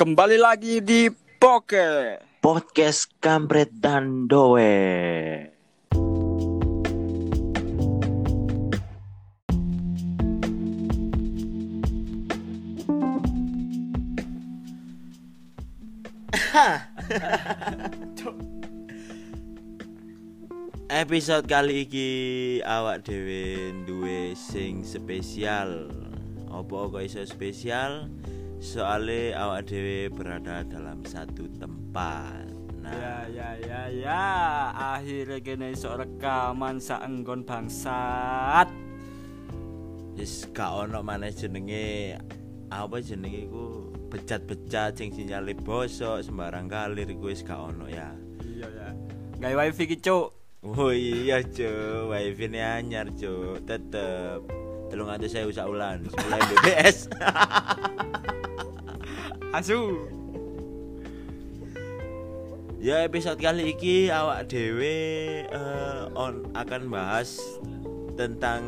Kembali lagi di Poke. podcast kampret dan doe. Episode kali iki awak dhewe duwe sing spesial. Apa kok iso spesial? Soale awak dhewe berada dalam satu tempat. Ya Nah, ya ya ya, akhirnya kene iso rekaman saenggon bangsat. wis gak ono maneh jenenge apa jenenge iku becat-becat sing sinyale bosok sembarang kalir iku wis gak ono ya. Iya ya. Gawe wifi ki, Cuk. Oh iya cu, wifi ini anyar cu, tetep Telung ada saya usah ulan, mulai BBS Asu. Ya episode kali iki awak dewe eh, on akan bahas tentang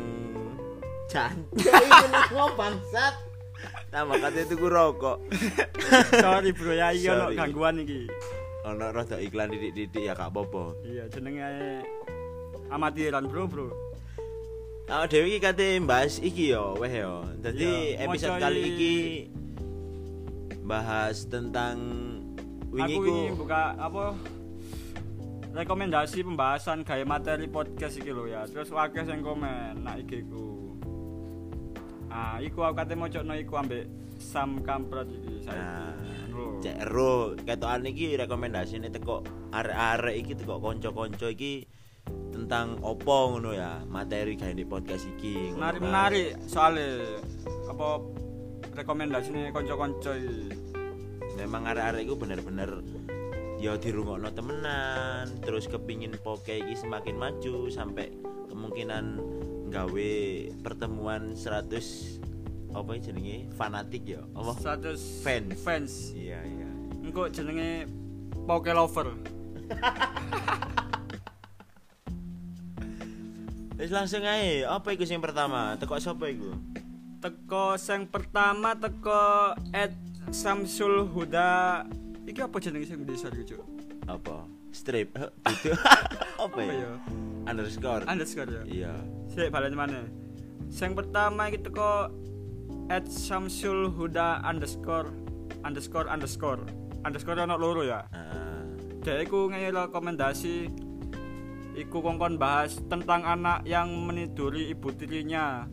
Jantai ngomong bangsat? Nama kata itu ku rokok. Sorry bro ya, iya ono gangguan iki. Ono rada iklan didik-didik ya kak popo Iya, jenenge amatiran, Bro, Bro. Awak dewe iki kate bahas iki yo, weh yo Jadi Iya, episode kali iki bahas tentang wingi Aku buka apa rekomendasi pembahasan gaya materi podcast iki lho ya. Terus wakil sing komen nak IG ku. Ah, iku aku kate mocokno iku ambek Sam Kampret iki Nah, saiki. Bro. cek ero ketokan iki rekomendasine teko arek-arek iki teko kanca-kanca iki tentang opo ngono ya materi gawe di podcast iki Menarik kan. menarik soalnya apa rekomendasinya konco-konco memang arek-arek iku bener-bener ya dirungokno temenan terus kepingin poke iki semakin maju sampai kemungkinan gawe pertemuan 100 apa jenenge fanatik ya apa 100 Fans. fans. iya iya Engko jenenge Poke Lover. Wis langsung ae, apa iku sing pertama? Teko sapa iku? Teko sing pertama teko Ed Samsul Huda. Iki apa jenenge sing desa iki, Cuk? Apa? Strip. Eh, Gitu. apa ya? ya? Underscore. Underscore ya. Iya. Sik balen mana? Sing pertama iki teko Ed Samsul Huda underscore underscore underscore underscore ono loro ya. Heeh. Dia iku ngene rekomendasi iku kongkon bahas tentang anak yang meniduri ibu tirinya.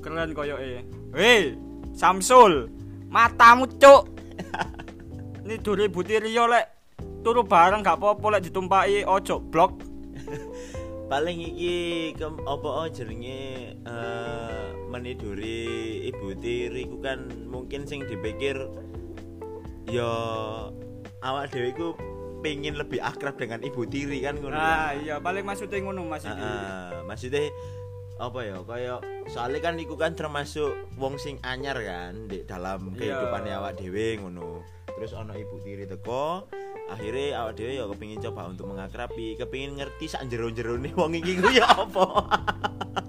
Keren koyoke. Hei, Samsul, matamu cuk. Niduri ibu tiri yo lek turu bareng gak apa-apa lek ditumpaki ojo blok. Paling iki ke, apa oh, jenenge eh, meniduri ibu tiri ku kan mungkin sing dipikir ya awak dhewe iku pengen lebih akrab dengan ibu tiri kan ngono. Nah, iya paling maksudnya ngono Mas. Heeh, maksudnya apa ya kayak soalnya kan iku kan termasuk wong sing anyar kan di dalam Iya. kehidupan awak dhewe ngono terus ono ibu tiri teko akhirnya awak dhewe ya kepingin coba untuk mengakrabi kepingin ngerti sak jero-jero nih wong iki ku ya apa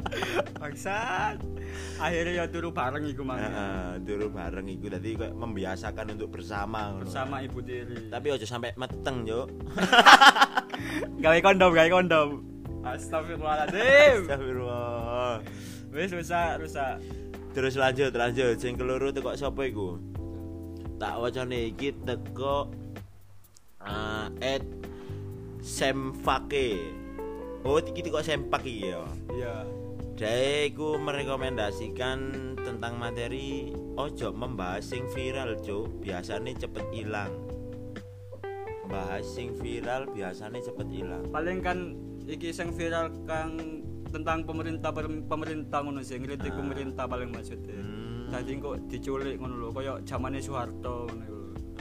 Bangsat. Akhirnya ya turu bareng iku mang. Heeh, turu bareng iku dadi kayak membiasakan untuk bersama. Bersama ibu tiri. tapi ojo sampai meteng yo gawe kondom, gawe kondom. Astagfirullahaladzim. Astagfirullah Wis rusak, rusak. Terus lanjut lanjut sing keloro teko sapa iku? Tak wacane iki teko uh, at Semfake. Oh, iki teko Sempak iki ya. Iya. Dia iku merekomendasikan tentang materi ojo membahas sing viral, Cuk. Biasanya cepet hilang. Bahas sing viral biasanya cepet hilang. Paling kan iki sing viral kang tentang pemerintah pemerintah ngono sih, ngritik Ah. pemerintah paling maksudnya. Hmm. Dadi kok diculik ngono lho, koyo zamane Soeharto ngono.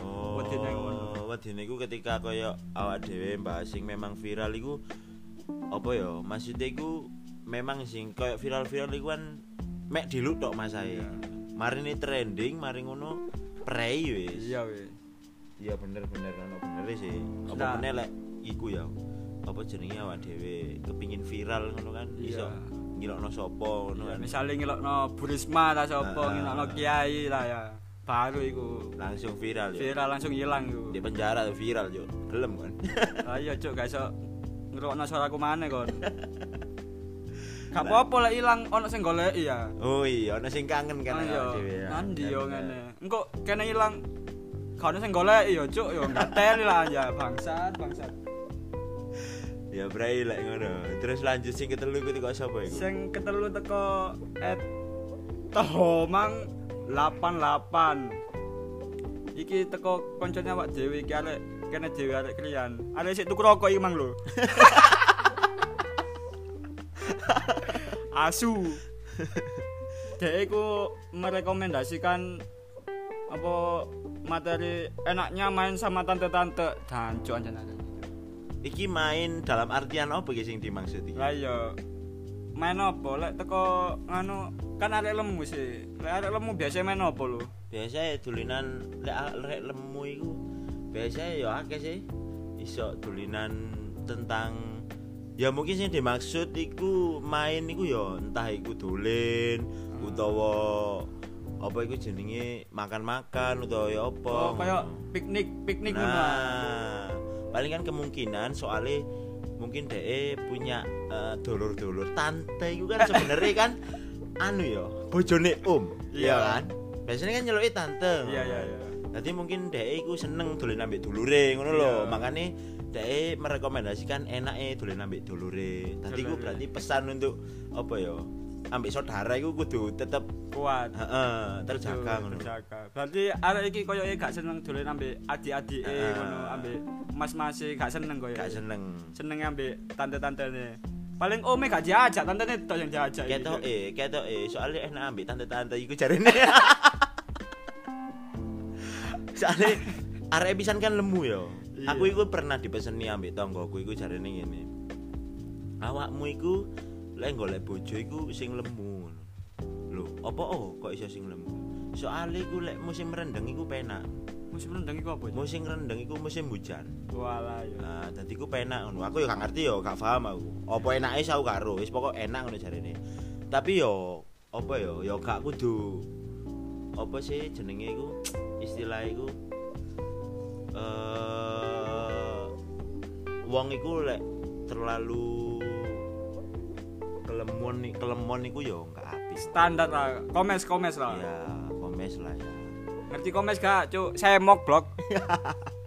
Oh, Wedine ngono. wedine iku ketika kaya awak dhewe bahas sing memang viral iku apa ya? Maksudnya iku memang sing kaya viral-viral iku kan mek diluk tok masae. Mari ini trending, mari ngono prei wis. Iya weh. Iya bener bener ono bener sih. Apa Nah. meneh lek iku ya. Apa jenenge awak dhewe kepingin viral ngono kan Iya. iso ngilokno sapa ngono Ya, kan. misalnya ngelokno Burisma ta sapa, Ah. ngelokno Kiai lah ya. baru iku langsung viral yo viral langsung hilang iku di penjara viral yo gelem kan ayo cuk gak iso ngrungokno suaraku maneh kon Gak apa-apa lek ilang ono sing goleki ya. oh iya ana sing kangen kan dhewe ya. nanti yo ngene. Engko kene ilang gak ono sing goleki yo cuk yo gak teli lah ya bangsat bangsat. ya brai lek ngono terus lanjut sing ketelu iku kok sapa iku Sing ketelu teko at Tomang 88. Iki teko koncone awak dhewe iki arek kene dhewe arek krian. Arek sik tuku rokok iki mang lho. Asu. Dek iku merekomendasikan apa materi enaknya main sama tante-tante dan anjen anjen. iki main dalam artian apa sing dimaksud iki Lah iya. Main apa? Lek teko nganu kan arek lemu sih. Lek arek lemu biasa main apa lho? biasa dulinan lek lek lemu iku biasa ya akeh sih iso dulinan tentang ya mungkin sing dimaksud iku main iku ya entah iku dolen utawa apa iku jenenge makan-makan utawa ya apa Oh, kayak piknik, piknik ah. nah paling kan kemungkinan soalnya mungkin DE punya eh, dulur-dulur tante itu kan sebenarnya kan anu ya bojone om Iya. iya kan biasanya kan nyeluki tante Iya, iya, iya. Jadi mungkin DE iku seneng dolen ambek dulure ngono lho. Iya. Makane DE merekomendasikan enake dolen ambek dulure. Iku Dulure. berarti pesan untuk apa ya? Ambek saudara iku kudu tetep Kuat. heeh, terjaga ngono. Terjaga. Berarti arek iki koyo gak seneng dolen ambek adik-adike Ah. ngono, ambek mas-mase gak seneng koyo. Gak seneng. Seneng ambek tante-tantene. Paling ome gak diajak, tantene tok yang diajak. iki. Ketok eh, eh, soalnya enak ambek tante-tante iku jarene. soalnya arek pisan kan lemu ya. Iya. Aku iku pernah dipeseni ambek tonggoku iku jarene ngene. Awakmu iku lek golek bojo iku sing lemu. Lho, apa oh kok iso sing lemu? Soale iku lek musim rendeng iku penak. Musim rendeng iku apa? Musim rendeng iku musim hujan. Walah ya. Nah, dadi ku penak ngono. Aku ya gak ngerti ya, gak paham aku. Apa enake aku karo, wis pokok enak ngono jarene. Tapi yo apa yo, yo gak kudu apa sih jenenge iku istilah iku eh wong iku lek terlalu kelemon nih kelemon iku yo gak apik. Standar lah, komes-komes lah. Ya, komes lah ya. Ngerti komes gak, Cuk? Saya mok blok.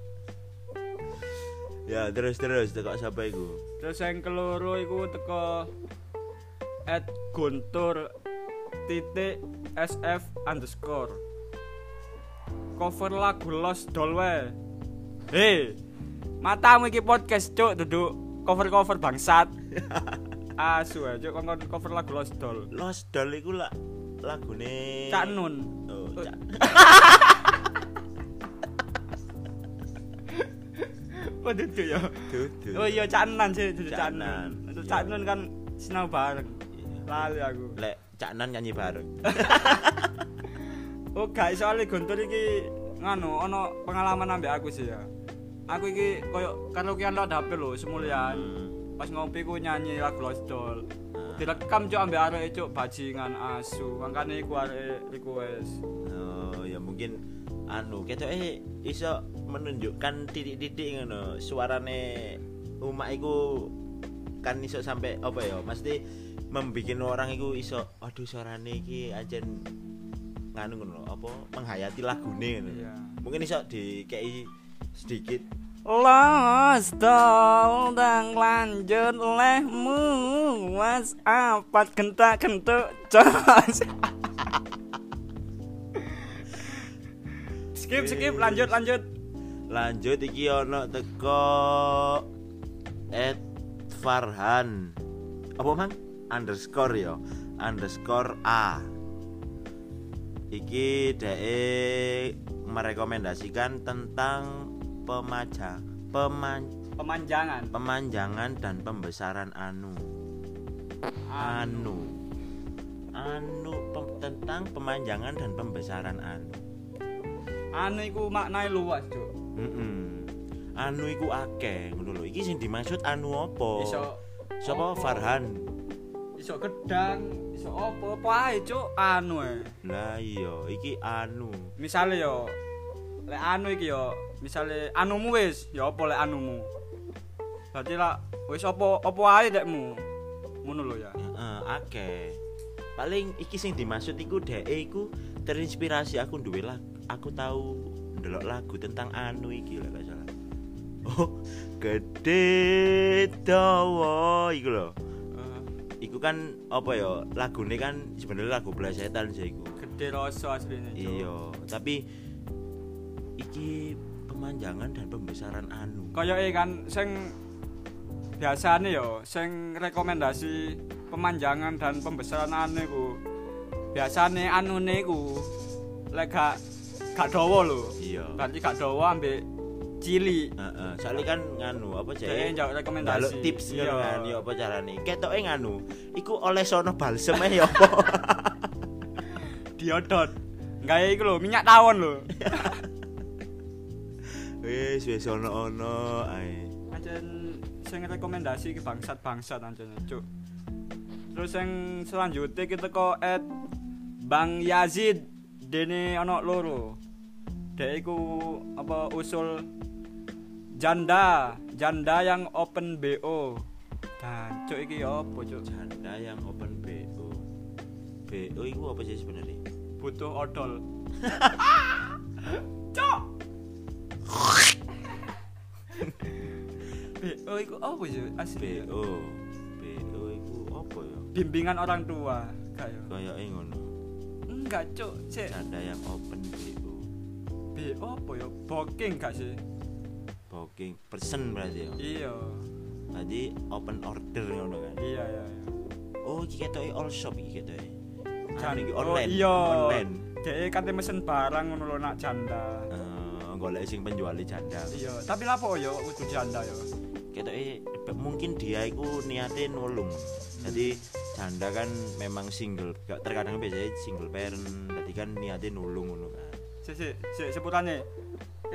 Ya, terus terus tekok sapa iku? Terus yang keloro iku teko at guntur titik sf underscore cover lagu Lost Doll we hei matamu iki podcast cuk duduk cover cover bangsat asu aja kon cover lagu Lost Doll Lost Doll iku lah lagune Cak Nun Oh, Cak. oh duduk ya Dudu. oh iya Cak Nan sih duduk Cak Cak Nan Nan. Itu Iya. Cak Nun kan sinau bareng Iya. lali aku Lek Cak Nan nyanyi bareng. Oh gak soalnya Guntur iki nganu ono pengalaman ambek aku sih ya. Aku iki koyo karaokean lewat HP lho semulian. Hmm. Pas ngopi ku nyanyi lagu Lost Doll. Ah. Direkam cuk ambek arek cuk bajingan asu. Makane iku arek request. Oh, ya mungkin anu ketoke iso menunjukkan titik-titik ngono suarane umak iku kan iso sampai apa ya mesti membikin orang iku iso aduh suarane iki ajen nganu ngono apa menghayati lagune ngono Iya. mungkin iso dikei sedikit. Lost Doll dan lanjut lehmu was apat gentak gentuk jos. skip skip lanjut lanjut. lanjut iki ono teko at Farhan. Apa mang? Underscore ya? Underscore A. Iki DE merekomendasikan tentang pemajang peman, Pemanjangan. pemanjangan dan pembesaran anu anu anu pem- tentang pemanjangan dan pembesaran anu Anu iku maknane luas, Cuk. Mm-mm. Anu iku akeh ngono lho. Iki sing dimaksud anu apa? Iso Sapa apa? Farhan? iso gedang iso opo apa ae cuk anu ae Lah iya, iki anu. misale yo lek anu iki yo misale anumu wis ya apa lek anumu berarti lah wis apa apa ae dekmu ngono lho ya Heeh, akeh. Paling iki sing dimaksud iku dhek iku terinspirasi aku duwe lagu. Aku tahu ndelok lagu tentang anu iki lah gak salah. Oh, gede dawa iku lho. Iku kan apa ya? Lagune kan sebenarnya lagu plesetan sih iku. gede rasa aslinya Iya, tapi iki pemanjangan dan pembesaran anu. kaya kan sing biasane yo sing rekomendasi pemanjangan dan pembesaran anu iku biasane anune iku lek gak gak dawa lho Iya. berarti gak dawa ambek cili Heeh, soalnya kan nganu apa Jadi jare? njawab rekomendasi. Njaluk tips Iya. ngono kan, ya apa carane? Ketoke nganu, iku oleh sono balsem ae ya apa? diodot gawe iku lho minyak tawon lho Wis wis ono-ono ae. ancen sing rekomendasi iki bangsat-bangsat ancen cuk terus yang selanjutnya kita kok at Bang Yazid dene ana loro Dek iku apa usul janda janda yang open BO dan cuk iki apa cuk Janda yang open BO. BO iku apa sih sebenarnya? butuh odol BO iku apa sih asli BO. BO iku apa ya? bimbingan orang tua kayak Kayake ngono. enggak cuk cek Janda yang open BO. BO apa ya booking gak sih Booking person berarti ya. iya Berarti open order ngono kan. iya iya iya Oh, iki ketoke all shop iki ketoke. Jan- iki oh, online. iya Online. Dek kate mesen barang ngono lho nak janda Eh, golek sing penjual janda. iya tapi lapo yo kudu janda yo Ketoke mungkin dia iku niate nulung. Jadi janda kan memang single, gak terkadang biasanya single parent. Jadi kan niate nulung ngono kan. sik sik sik seputane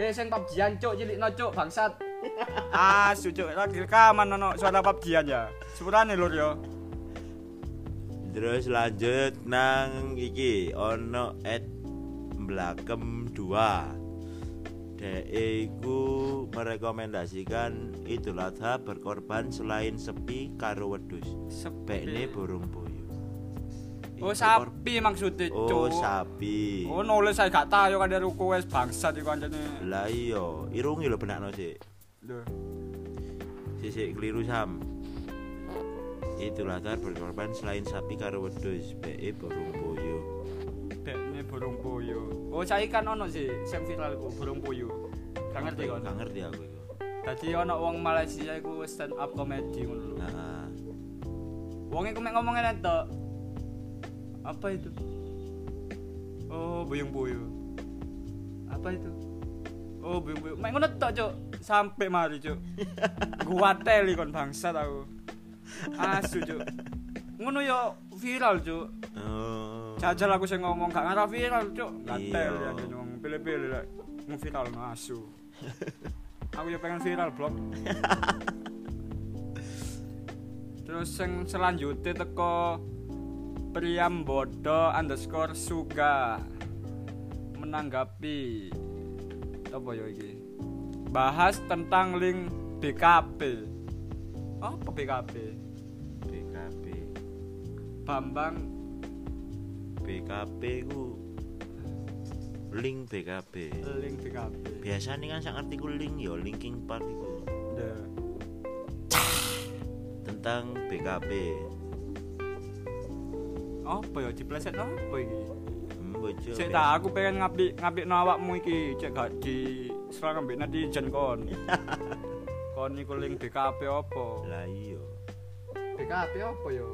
eh sing PUBG-an cuk cilikno cuk bangsat ah cuk lagi rekaman ono suara PUBG-an ya seputane lur yo Terus lanjut nang iki ono at Blakem 2. Dek iku merekomendasikan Idul Adha berkorban selain sepi karo wedhus. Bekne burung puyuh. oh sapi maksudnya cuk Oh, sapi. oh nulis saya gak tahu kan dari ruku wes bangsat iku anjene Lah iya, irungi lho benakno sik. lho Sisik keliru sam. Itu latar berkorban selain sapi karo wedhus, beke burung burung puyuh. Oh, saiki kan ono sih sing viral ku burung puyuh. Gak ngerti iku? Gak ngerti aku iku. Dadi ono wong Malaysia iku stand up comedy ngono lho. Nah, Wonge ku mek ngomong ngene tok. Apa itu? Oh, buyung puyuh. Apa itu? Oh, buyung puyuh. Mek ngono tok, Cuk. Sampai mari, Cuk. Gua teli kon bangsat aku. Asu, Cuk. Ngono yo viral, Cuk. oh. Jajal aku sing ngomong gak ngarah viral, Cuk. Gatel ya nyong pilih-pilih lek ngeviral asu. aku ya pengen viral, Blok. Terus yang selanjutnya teko Priambodo underscore Suga menanggapi apa ya iki? Bahas tentang link BKP. Apa BKP? BKB. Bambang BKB ku link BKB. link BKP. Biasanya kan sak ngerti ku link ya linking part iku tentang BKB. apa ya dipleset apa iki Hmm, bojo. sik tak aku pengen ngapik ngapik awakmu iki cek gak di serang ambek netizen kon kon iku link BKP apa Lah iya. BKP apa ya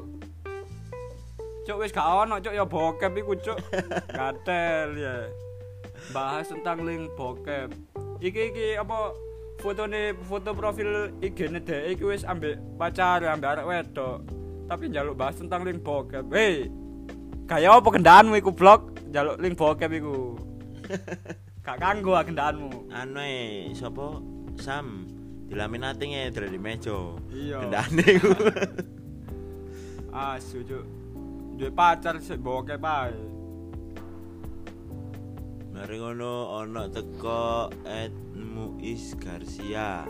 Cuk wis gak ono cuk ya bokep iku cuk gatel ya bahas tentang link bokep iki iki apa fotone foto profil IG-ne dhek iki wis ambek pacar ambek arek wedok tapi njaluk bahas tentang link bokep hei Kayak apa kendaanmu iku blog jaluk link bokep iku. Gak kanggo ah kendaanmu. Anu e sapa Sam dilaminating e dari meja. Iya. Kendane iku. asu cuk duwe pacar sik bokep ae Mari ngono ana teko Ed Muiz Garcia.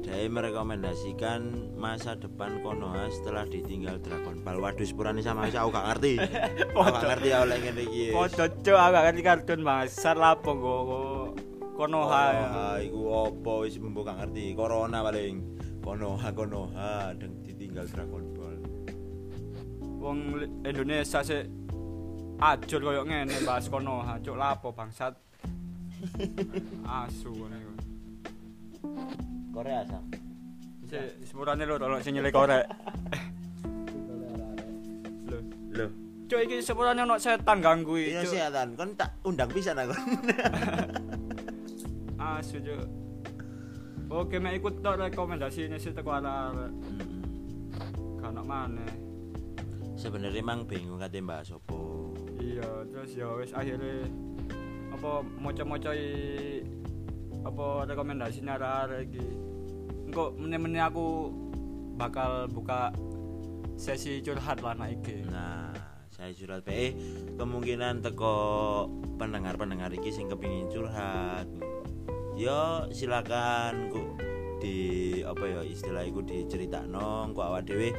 Dia merekomendasikan masa depan Konoha setelah ditinggal Dragon Ball. Waduh, sepurane sama wis aku gak ngerti. aku gak ngerti oleh ngene iki. Podo cuk aku gak ngerti kartun basar lapo nggo Konoha. Konoha iku apa wis mbok gak ngerti. Corona paling. Konoha Konoha dan ditinggal Dragon. Wong Indonesia sik ajur koyo ngene bahas Konoha cuk lapo bangsat. Asu iku. Korea sam. Sik sepurane lho ono sing nyelek korek. Lho, Loh, cuk iki sepurane ono setan ganggu iya iki. sih Cuk. Atan, kon tak undang pisan aku. Asu cuk. Oke, mek ikut tok rekomendasine sih teko arek-arek. Kan maneh. Sebenarnya emang bingung kate bahas opo. Iya, terus ya wis akhirnya apa maca-maca i- apa rekomendasi arek-arek iki. Engko meneh-meneh aku bakal buka sesi curhat lah nak iki. Nah, saya curhat PE kemungkinan teko pendengar-pendengar iki sing kepingin curhat. Yo silakan kok di apa ya istilah iku diceritakno kok awak dhewe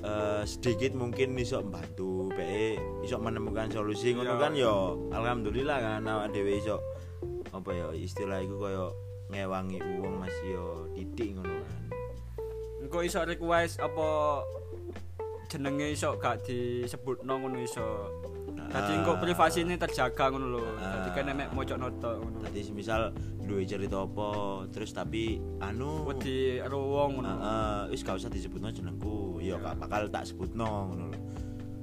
eh, sedikit mungkin iso membantu PE iso menemukan solusi ngono Iya. kan yo alhamdulillah kan awak dhewe iso apa ya istilah iku koyo ngewangi uang masih yo titik ngono kan. Engko iso request apa jenenge iso gak disebutno ngono iso. Dadi engko Ah. privasine terjaga ngono lho. Ah. Dadi kene mek mocok noto ngono. Tadi semisal duwe cerita apa terus tapi anu Wedi ero wong ngono. Heeh, wis gak usah disebutno jenengku. Ya gak bakal tak sebutno ngono lho.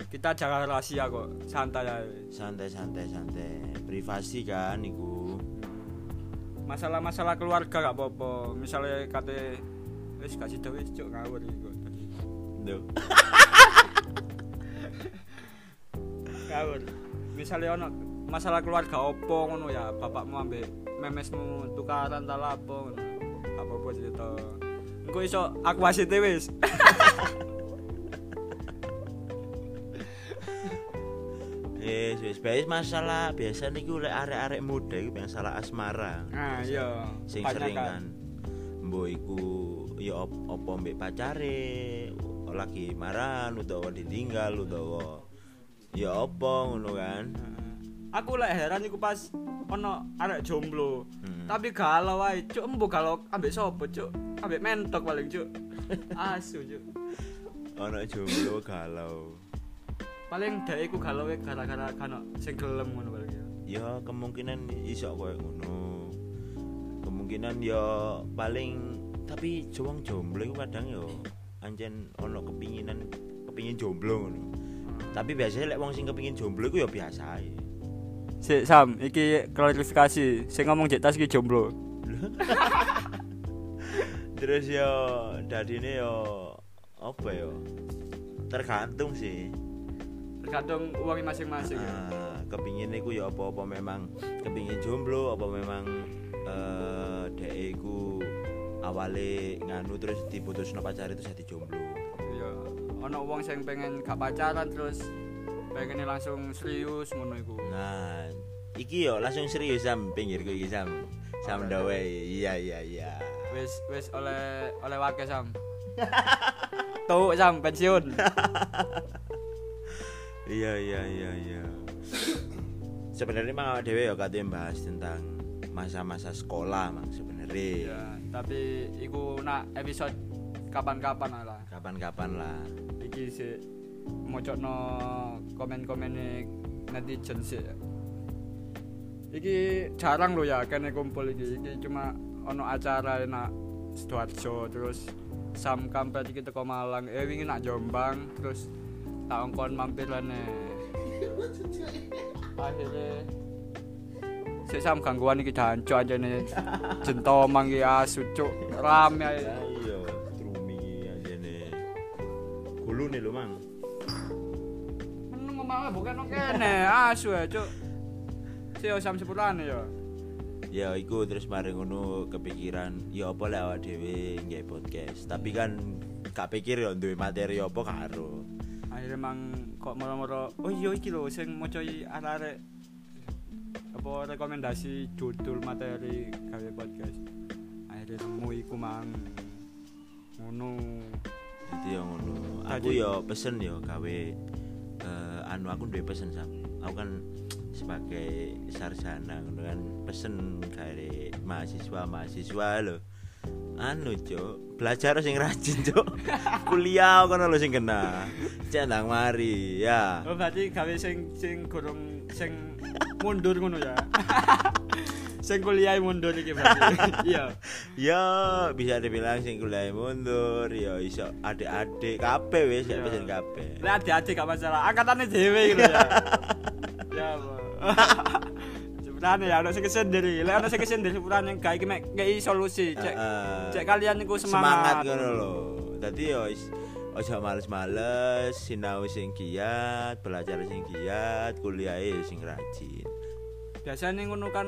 Kita jaga rahasia kok, santai ae. Santai santai santai. Privasi kan iku. masalah-masalah keluarga gak apa-apa misalnya kate wis kasih wis cuk ngawur iku Duh. ngawur misalnya ono masalah keluarga opo ngono ya bapakmu ambek memesmu tukaran ta lapo ngono apa-apa cerita engko iso aku wasite wis Wis wis wis masalah biasa niku lek arek-arek muda iku masalah asmara. nah iya Sing sering kan. Mbok iku ya op- apa mbek pacare lagi maran utawa ditinggal utawa ya apa ngono kan. Aku lek heran iku pas ono arek jomblo Hmm. tapi galau wae cuk embo galau ambek sopo cuk ambek mentok paling cuk asu cuk Ono jomblo galau. Paling dhek iku galau gara-gara kan sing gelem ngono paling ya. Ya kemungkinan iso koyo ngono. Kemungkinan ya paling tapi wong jomblo iku kadang ya ancen ono kepinginan kepingin jomblo ngono. Tapi biasanya lek wong sing kepingin jomblo iku ya biasa ae Si Sam, iki klarifikasi. Sing ngomong jek tas iki jomblo. terus ya dadine ya apa ya? Tergantung sih Tergantung uangnya masing-masing ya. Ah, kepingin iku ya apa-apa memang kepingin jomblo apa memang eh dhek iku awale nganu terus diputusno pacar itu jadi jomblo. Iya. Ono wong sing pengen gak pacaran terus pengen langsung serius ngono iku. Nah, iki yo langsung serius sam pinggirku iki sam. Sam dawe. Iya iya iya. Wis wis oleh oleh wake Sam. Tuh Sam pensiun. Iya iya iya iya. Sebenarnya emang awak dhewe ya katanya bahas tentang masa-masa sekolah mang sebenarnya. Iya, tapi iku nak episode kapan-kapan lah. Kapan-kapan lah. Iki sih mocokno komen-komen netizen sih. Iki jarang lo ya kene kumpul iki. Iki cuma ono acara nak Sidoarjo terus Sam Kampret iki teko Malang. Eh wingi nak Jombang terus tak ongkon mampir lene. Akhirnya si Sam gangguan iki jancuk aja nih jentomang iki asu cuk rame. Ya iya, trumi aja nih. Gulu nih lo mang. Meneng ngomongnya bukan kene, asu ya, Cuk. Si Sam sepurane ya. Ya iku terus mari ngono kepikiran ya apa lek awak dhewe nggak podcast. Tapi kan gak pikir yo duwe materi apa karo akhirnya emang kok moro-moro oh iya iki lho sing maca arek apa rekomendasi judul materi gawe podcast. Akhirnya nemu iku mang ngono. Jadi yo ngono. Aku yo pesen yo gawe eh, anu aku duwe pesen sam. Aku kan sebagai sarjana kan pesen dari mahasiswa mahasiswa lo anu cok belajar sing rajin cok kuliah kono lo sing kena. Cek nang mari ya. Oh berarti gawe sing sing gorong sing mundur ngono ya? Sing kuliah mundur iki berarti. Iya. Ya bisa dibilang sing kuliah mundur ya iso adik-adik. Kabeh wis ya pesen kabeh. Lek adik-adik gak masalah, angkatannya dhewe gitu ya. ya. Sepurane ya, ono sing kesendiri. Lek ono sing kesendiri sepurane gak iki mek ngei solusi. Cek Heeh. cek kalian niku semangat semangat. ngono lho. Dadi yo is- aja males-males, sinau sing giat, belajar sing giat, kuliah sing rajin. Biasane ngono kan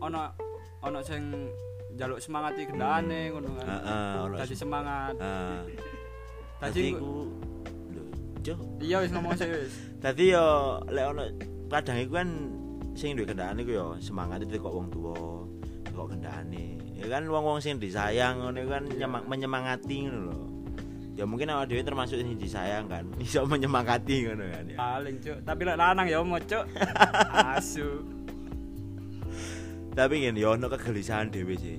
ono ono sing njaluk semangati gendane ngono kan. Heeh, Dadi sing- semangat. Ah. Dadi ku lho, iya wis ngomong sih wis. Dadi yo lek ono kadang iku kan sing duwe kendaan iku yo semangat itu kok wong tuwa, kok kendane. Ya kan wong-wong sing disayang ngono iku kan Iya. nyemang- menyemangati ngono lho. Ya mungkin awak dhewe termasuk sing disayang kan, iso menyemangati ngono kan ya. Paling cuk, tapi lek lanang ya mau cuk. Asu. Tapi ngene ya ono kegelisahan dhewe sih.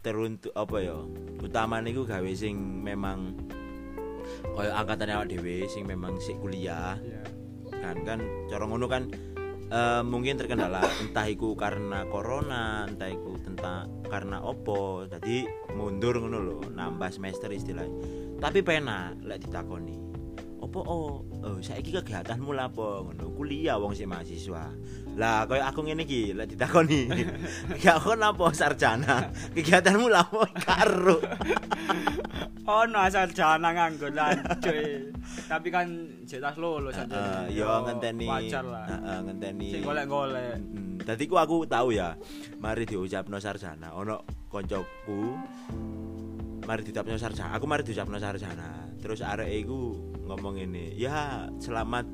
Teruntuk apa ya? Utamane iku gawe sing memang kaya angkatan awak dhewe sing memang sik kuliah Iya. kan kan cara ngono kan eh, mungkin terkendala. Entah iku karena corona entah iku tentang karena opo. Jadi mundur ngono nambah semester istilahnya. Tapi pena lek ditakoni opo oh, oh saiki kegiatanmu lapo ngono kuliah wong sik mahasiswa lah koyo aku ngene iki lek ditakoni ya aku lapo sarjana kegiatanmu lapo karo Ono asal jana nganggur lancuy. Tapi kan jelas lulus aja. Heeh, yo ngenteni Wajar lah. heeh, ngenteni Sing golek-golek. Mm, Dadi ku aku tahu ya, mari diucapno sarjana. Ono koncoku mari diucapno sarjana. Aku mari diucapno sarjana. Terus arek iku ngomong ini, "Ya, selamat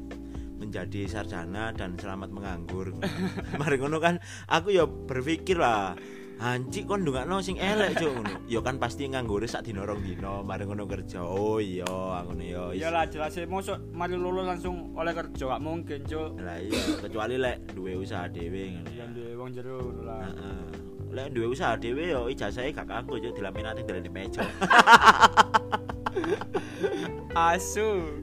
menjadi sarjana dan selamat menganggur." mari ngono kan aku ya berpikir lah Anjik kon ndongakno sing elek cuk ngono. Ya kan pasti nganggur sak dina rong dina mari ngono kerja. Oh iya, ngono ya. Iya lah jelas sih mosok mari lulus langsung oleh kerja gak mungkin cuk. Lah iya, kecuali lek duwe usaha dhewe ngono. ya. Yang di wong jero ngono lah. Heeh. Lek duwe usaha dhewe yo ijazahe gak kanggo yo dilaminati di meja. Asu.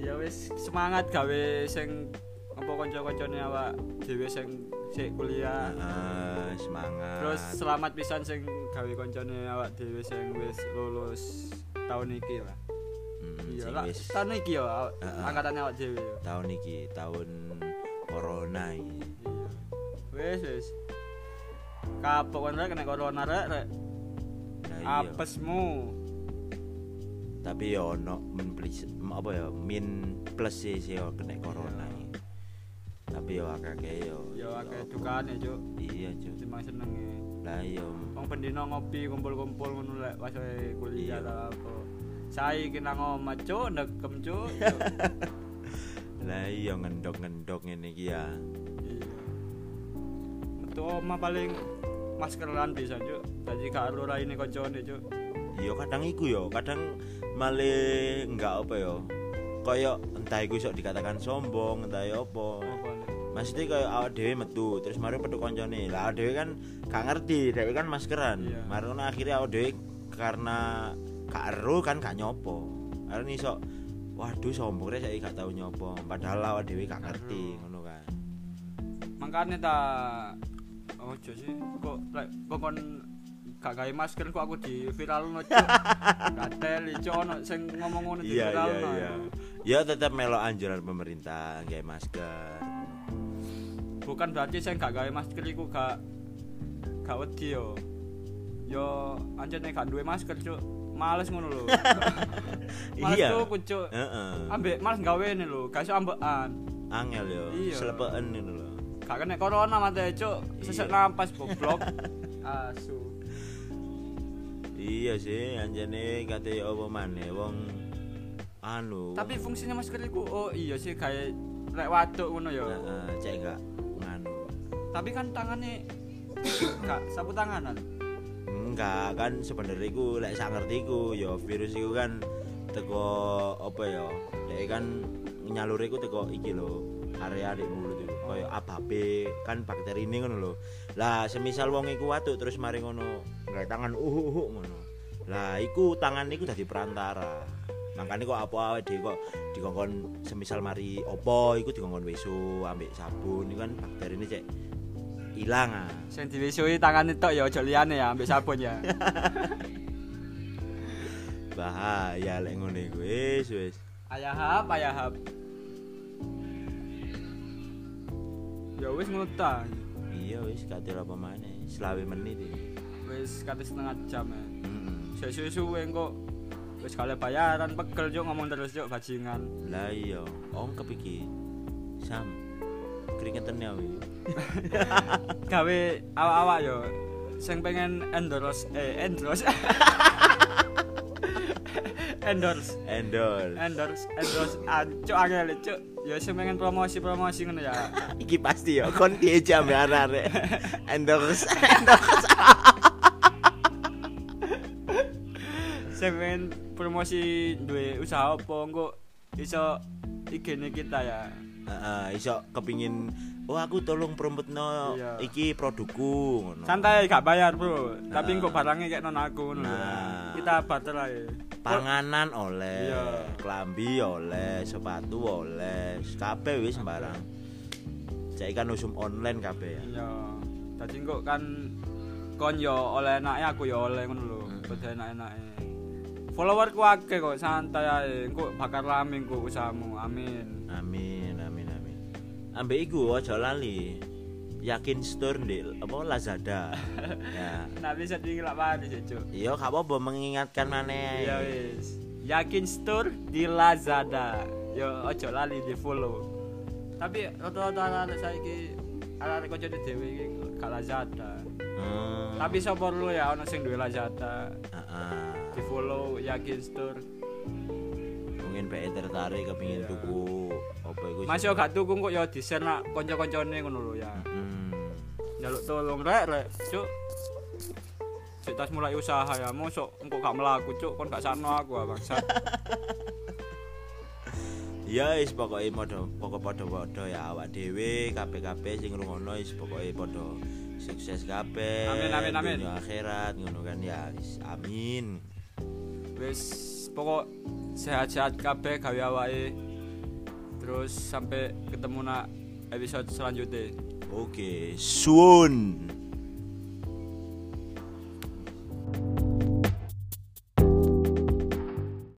Ya wis semangat gawe sing apa kanca-kancane awak dhewe sing sik kuliah. Heeh, semangat. Terus selamat pisan sing gawe kancane awak dhewe sing wis lulus tahun iki lah. Hmm, Iya lah, tahun iki yo aw- Heeh. angkatane awak dhewe tahun iki, tahun corona iki. Iya. Wis wis. Kapok kan kena corona rek rek. Nah, iya. Apesmu. Tapi yo ono min plus apa ya min plus sih sih kena corona iki. Tapi yo akeh yo. Yo akeh dukane cuk. Iya, Cuk. Timbang senenge. Lah iya. Wong pendino ngopi kumpul-kumpul ngono lek pas kuliah Iya. ta apa. Saya kena ngomah cuk, ndekem cuk. cuk. Lah iya ngendok-ngendok ngene iki ya. Iya. Metu omah paling maskeran bisa cuk. Dadi gak ero raine kancane cuk. Iya kadang iku yo, kadang malah enggak apa yo. Kaya entah iku sok dikatakan sombong, entah ya apa. Maksudnya kayak awak dhewe metu, terus mari petuk koncone. Lah awak dhewe kan gak ngerti, dhewe kan maskeran. Iya. Ngono akhirnya awak dhewe karena gak ero kan gak nyopo. Karena iso waduh sombong rek saiki gak tau nyopo. Padahal awak dhewe gak ngerti ngono kan. Makanya ta ojo sih kok lek kon gak gawe masker kok aku di viral no cuk. Gatel cuk ono sing ngomong ngono di Iya viral iya iya. Ya tetap melok anjuran pemerintah gawe masker. Bukan berarti saya gak gawe masker iku gak gak wedi yo. Yo anjene gak duwe masker cuk. Males ngono lho. Males Iya. tuku cuk. Heeh. Ambek males gawe ini lho, gak iso ambekan. Angel yo, Iya. selepeken ngono lho. Gak kena corona mate cuk. Sesek Iya. napas goblok. Asu. iya sih anjane kate apa maneh wong anu Tapi fungsinya masker iku oh iya sih kayak lek waduk ngono ya. Heeh, cek gak nganu Tapi kan tangannya gak sapu tanganan. enggak kan sebenarnya iku lek sak ngertiku ya virus iku kan teko apa ya dek kan nyalur iku teko iki lho area di mulut kaya ababe kan bakteri ini ngono lho. Lah semisal wong iku watuk terus mari ngono nggawe tangan uhu uhu ngono. Lah iku tangan iku dadi perantara. Makanya kok apa awake dhewe kok dikongkon semisal mari opo iku dikongkon wesu ambek sabun iku kan bakteri ini cek ilang ah. Sing diwisui tangan tok ya aja liyane ya ambek sabun ya. bahaya lek ngono iku wis wis. Ayahap, ayahap. Ya wis ngono ta. iya wis katil apa maneh selawe menit iki Wis kate setengah jam ya. heeh Sesuwe engko wis kale bayaran pegel yo ngomong terus yo bajingan. lah iya ong kepiki sam keringetan ya wi Gawe awak-awak yo sing pengen endorse eh endorse endorse. Endor endorse endorse. Ancuk angel cuk. Ya sing pengen promosi-promosi ngono ya. Iki pasti ya kon piye jam ya arek endorse endorse. Sing pengen promosi duwe usaha apa engko iso IG-ne kita ya? Heeh, iso kepingin oh aku tolong promotno Iya. iki produkku ngono. santai gak bayar bro. Tapi engko barangnya kayak non aku ngono lho. Nah. Kita barter aja Panganan oleh, Iya. klambi oleh, sepatu oleh, kabeh wis sembarang. Cek kan usum online kabeh ya. iya tadi engko kan kon yo oleh enake aku yo oleh ngono lho Hmm. beda enak-enake followerku akeh kok santai ae engko bakal rame engko usahamu amin Amin, amin, amin. Ambek iku aja lali. Yakin store di apa Lazada. ya. Nah bisa tinggal apa sih cuk Iya, gak apa-apa mengingatkan maneh. Iya wis. Yakin store di Lazada. Yo ojo lali di follow. Tapi rata-rata anak saiki anak kocok di dhewe iki gak Lazada. Hmm. Tapi sapa lu ya ono sing duwe Lazada. Heeh. Di follow Yakin store. Mungkin PE tertarik kepingin Iya. tuku apa iku. Mas yo gak tuku kok yo di-share nak kanca-kancane ngono lho ya. Hmm. Jaluk tolong rek rek cuk. Cuk tas mulai usaha ya, mosok engko gak melaku cuk kon gak sakno aku bangsat. Ya wis pokoke padha pokok padha-padha ya awak dhewe kabeh-kabeh sing ngrungokno wis pokoke padha sukses kabeh. Amin, amin, amin. Dunya akhirat ngono kan ya wis amin. wis pokok sehat-sehat kabeh gawe awake terus sampai ketemu nak episode selanjutnya Oke, suun.